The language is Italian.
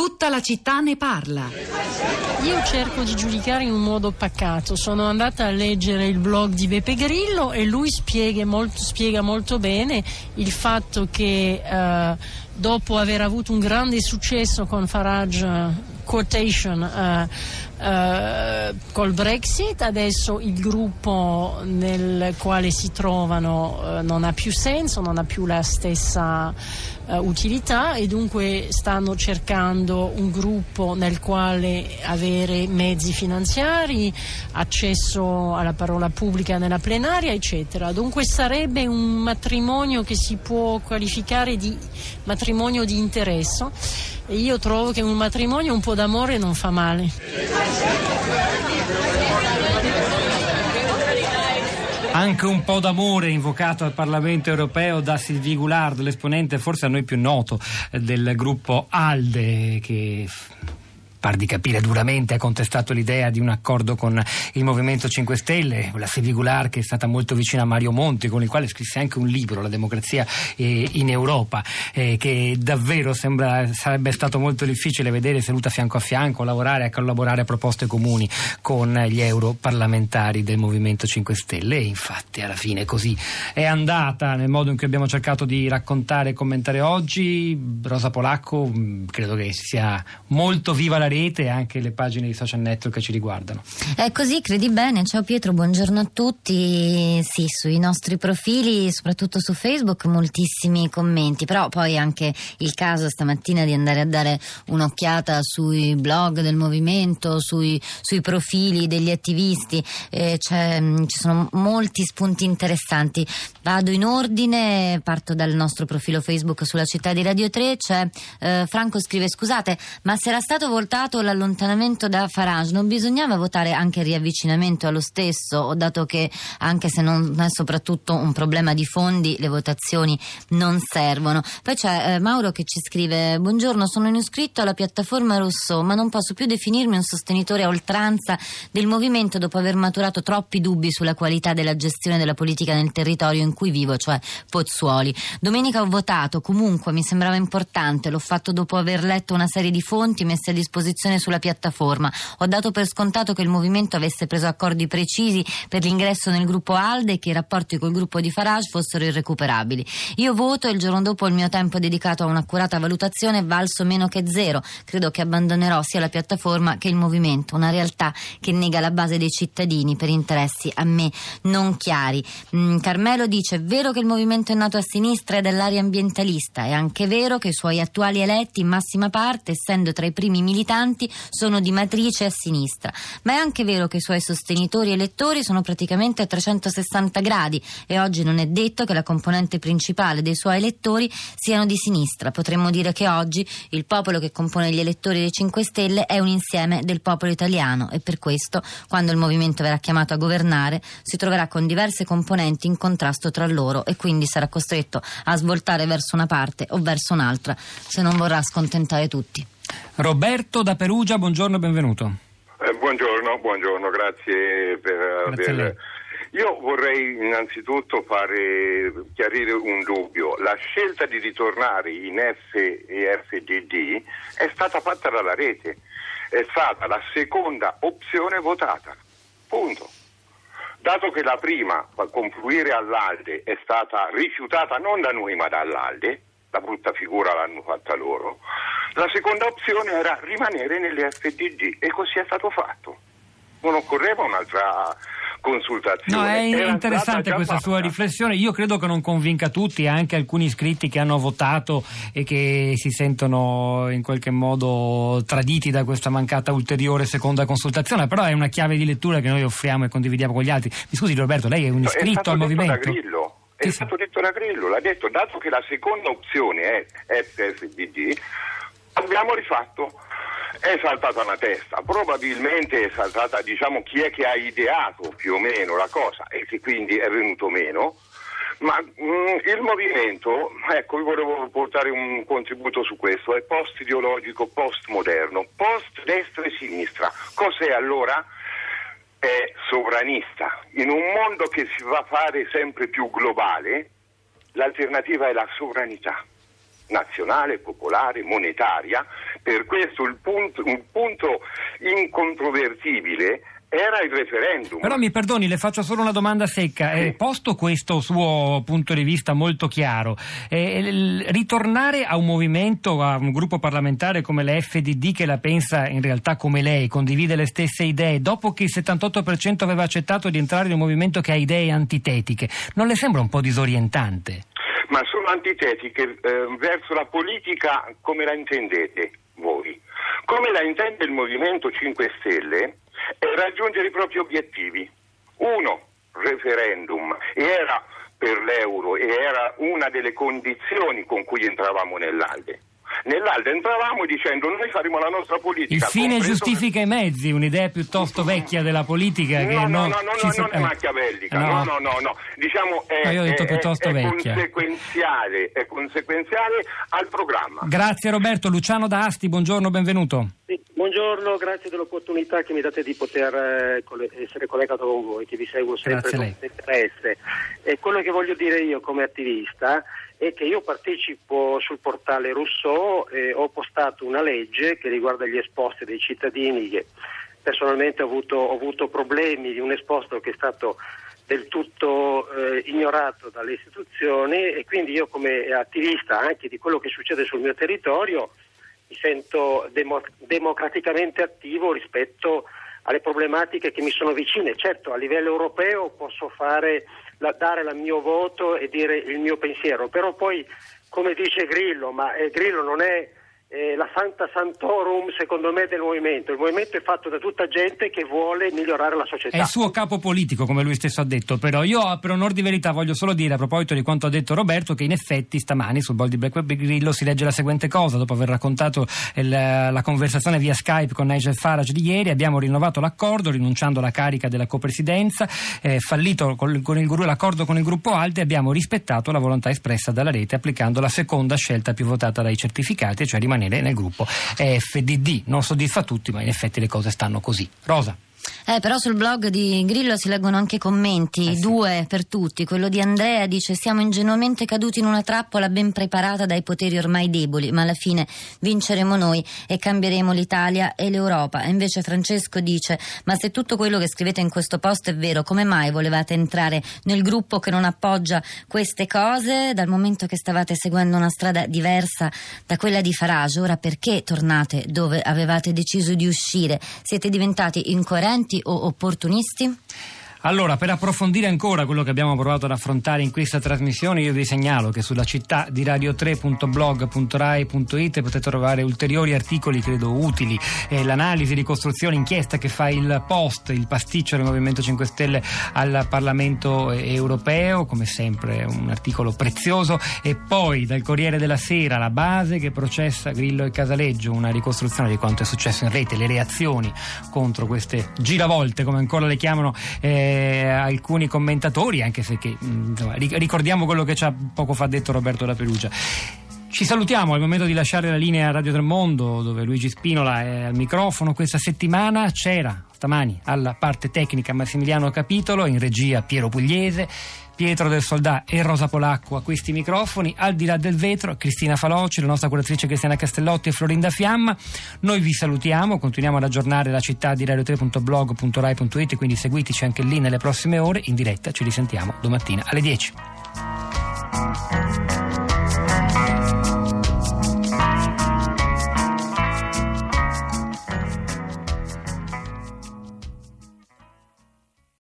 Tutta la città ne parla. Io cerco di giudicare in un modo pacato. Sono andata a leggere il blog di Beppe Grillo e lui spiega molto, spiega molto bene il fatto che eh, dopo aver avuto un grande successo con Farage quotation uh, uh, col Brexit, adesso il gruppo nel quale si trovano uh, non ha più senso, non ha più la stessa utilità e dunque stanno cercando un gruppo nel quale avere mezzi finanziari, accesso alla parola pubblica nella plenaria, eccetera. Dunque sarebbe un matrimonio che si può qualificare di matrimonio di interesse e io trovo che un matrimonio un po' d'amore non fa male. Anche un po' d'amore invocato al Parlamento europeo da Sylvie Goulard, l'esponente forse a noi più noto del gruppo ALDE, che par di capire duramente ha contestato l'idea di un accordo con il Movimento 5 Stelle, la Sevigular che è stata molto vicina a Mario Monti, con il quale scrisse anche un libro, La democrazia eh, in Europa, eh, che davvero sembra, sarebbe stato molto difficile vedere seduta fianco a fianco, lavorare e collaborare a proposte comuni con gli europarlamentari del Movimento 5 Stelle e infatti alla fine così è andata nel modo in cui abbiamo cercato di raccontare e commentare oggi. Rosa Polacco mm, credo che sia molto viva la rete e anche le pagine di social network che ci riguardano. È così, credi bene. Ciao Pietro, buongiorno a tutti. Sì, sui nostri profili, soprattutto su Facebook, moltissimi commenti, però poi anche il caso stamattina di andare a dare un'occhiata sui blog del movimento, sui, sui profili degli attivisti, eh, ci sono molti spunti interessanti. Vado in ordine, parto dal nostro profilo Facebook sulla città di Radio 3, c'è eh, Franco scrive scusate, ma se era stato voltato votato l'allontanamento da Farage, non bisognava votare anche il riavvicinamento allo stesso, dato che anche se non è soprattutto un problema di fondi, le votazioni non servono. Poi c'è eh, Mauro che ci scrive: Buongiorno, sono in iscritto alla piattaforma Rousseau, ma non posso più definirmi un sostenitore a oltranza del movimento dopo aver maturato troppi dubbi sulla qualità della gestione della politica nel territorio in cui vivo, cioè Pozzuoli. Domenica ho votato, comunque mi sembrava importante, l'ho fatto dopo aver letto una serie di fonti messe a disposizione disposizione sulla piattaforma. Ho dato per scontato che il movimento avesse preso accordi precisi per l'ingresso nel gruppo ALDE e che i rapporti col gruppo di Farage fossero irrecuperabili. Io voto e il giorno dopo il mio tempo dedicato a un'accurata valutazione è valso meno che zero. Credo che abbandonerò sia la piattaforma che il movimento, una realtà che nega la base dei cittadini per interessi a me non chiari. Mm, Carmelo dice: è vero che il movimento è nato a sinistra e dall'area ambientalista, è anche vero che i suoi attuali eletti, in massima parte, essendo tra i primi militanti, militanti sono di matrice a sinistra, ma è anche vero che i suoi sostenitori e elettori sono praticamente a 360 gradi e oggi non è detto che la componente principale dei suoi elettori siano di sinistra. Potremmo dire che oggi il popolo che compone gli elettori dei 5 Stelle è un insieme del popolo italiano e per questo, quando il movimento verrà chiamato a governare, si troverà con diverse componenti in contrasto tra loro e quindi sarà costretto a svoltare verso una parte o verso un'altra se non vorrà scontentare tutti. Roberto da Perugia, buongiorno e benvenuto. Eh, buongiorno, buongiorno, grazie per aver... Io vorrei innanzitutto fare, chiarire un dubbio. La scelta di ritornare in F e FGD è stata fatta dalla rete, è stata la seconda opzione votata. Punto. Dato che la prima, confluire all'Alde, è stata rifiutata non da noi ma dall'Alde, la brutta figura l'hanno fatta loro, la seconda opzione era rimanere nelle FDG e così è stato fatto. Non occorreva un'altra consultazione. No, è Era interessante questa fatta. sua riflessione. Io credo che non convinca tutti, anche alcuni iscritti che hanno votato e che si sentono in qualche modo traditi da questa mancata ulteriore seconda consultazione. Però è una chiave di lettura che noi offriamo e condividiamo con gli altri. Mi scusi, Roberto, lei è un No, iscritto è stato al movimento? Grillo. È Sì, sì. stato detto da Grillo, l'ha detto, dato che la seconda opzione è FFBG, abbiamo rifatto. È saltata una testa, probabilmente è saltata, diciamo, chi è che ha ideato più o meno la cosa e che quindi è venuto meno. Ma mm, il movimento, ecco, io volevo portare un contributo su questo, è post-ideologico, post-moderno, post-destra e sinistra. Cos'è allora? È sovranista. In un mondo che si va a fare sempre più globale, l'alternativa è la sovranità nazionale, popolare, monetaria, Per questo il punto, un punto incontrovertibile era il referendum. Però mi perdoni, le faccio solo una domanda secca. Eh, posto questo suo punto di vista molto chiaro, eh, ritornare a un movimento, a un gruppo parlamentare come la FDD che la pensa in realtà come lei, condivide le stesse idee, dopo che il 78% aveva accettato di entrare in un movimento che ha idee antitetiche, non le sembra un po' disorientante? Ma sono antitetiche eh, verso la politica come la intendete voi. Come la intende il Movimento 5 Stelle è raggiungere i propri obiettivi. Uno, referendum, e era per l'euro e era una delle condizioni con cui entravamo nell'Alde. Nell'Alde entravamo dicendo noi faremo la nostra politica. Il fine giustifica i mezzi, un'idea piuttosto vecchia della politica che No, no, no, no, no, so- non è eh, machiavellica, no. no, no, no, no. Diciamo è, Ma io ho detto è- piuttosto è vecchia. conseguenziale, è conseguenziale al programma. Grazie Roberto, Luciano da Asti, buongiorno, benvenuto. Buongiorno, grazie dell'opportunità che mi date di poter eh, essere collegato con voi, che vi seguo sempre con interesse. E quello che voglio dire io come attivista è che io partecipo sul portale Rousseau e ho postato una legge che riguarda gli esposti dei cittadini che personalmente ho avuto, ho avuto problemi di un esposto che è stato del tutto eh, ignorato dalle istituzioni e quindi io come attivista anche di quello che succede sul mio territorio mi sento demo- democraticamente attivo rispetto alle problematiche che mi sono vicine. Certo, a livello europeo posso la- dare il mio voto e dire il mio pensiero, però poi, come dice Grillo, ma eh, Grillo non è eh, la Santa Santorum, secondo me, del movimento. Il movimento è fatto da tutta gente che vuole migliorare la società. È il suo capo politico, come lui stesso ha detto, però io per onor di verità voglio solo dire a proposito di quanto ha detto Roberto che in effetti stamani sul blog di Black Web Grillo si legge la seguente cosa, dopo aver raccontato il- la conversazione via Skype con Nigel Farage di ieri, abbiamo rinnovato l'accordo rinunciando alla carica della copresidenza, eh, fallito col- con il l'accordo con il gruppo Alde, abbiamo rispettato la volontà espressa dalla rete applicando la seconda scelta più votata dai certificati, cioè rimanere nel gruppo FDD. Non soddisfa tutti, ma in effetti le cose stanno così. Rosa. Eh, però sul blog di Grillo si leggono anche commenti, Eh sì. due per tutti. Quello di Andrea dice: Siamo ingenuamente caduti in una trappola ben preparata dai poteri ormai deboli, ma alla fine vinceremo noi e cambieremo l'Italia e l'Europa. E invece Francesco dice: Ma se tutto quello che scrivete in questo post è vero, come mai volevate entrare nel gruppo che non appoggia queste cose? Dal momento che stavate seguendo una strada diversa da quella di Farage, ora perché tornate dove avevate deciso di uscire? Siete diventati incoerenti o opportunisti? Allora, per approfondire ancora quello che abbiamo provato ad affrontare in questa trasmissione, io vi segnalo che sulla città di radio3.blog.rai.it potete trovare ulteriori articoli, credo utili, eh, l'analisi, ricostruzione, inchiesta che fa il post, il pasticcio del Movimento 5 Stelle al Parlamento europeo, come sempre un articolo prezioso, e poi dal Corriere della Sera la base che processa Grillo e Casaleggio, una ricostruzione di quanto è successo in rete, le reazioni contro queste giravolte, come ancora le chiamano eh, alcuni commentatori, anche se che, mh, insomma, ric- ricordiamo quello che ci ha poco fa detto Roberto La Perugia. Ci salutiamo, è il momento di lasciare la linea a Radio Tremondo dove Luigi Spinola è al microfono. Questa settimana c'era stamani alla parte tecnica Massimiliano Capitolo, in regia Piero Pugliese, Pietro del Soldà e Rosa Polacco a questi microfoni, al di là del vetro Cristina Faloci, la nostra curatrice Cristiana Castellotti e Florinda Fiamma. Noi vi salutiamo, continuiamo ad aggiornare la città di radio3.blog.rai.it, quindi seguiteci anche lì nelle prossime ore, in diretta ci risentiamo domattina alle 10.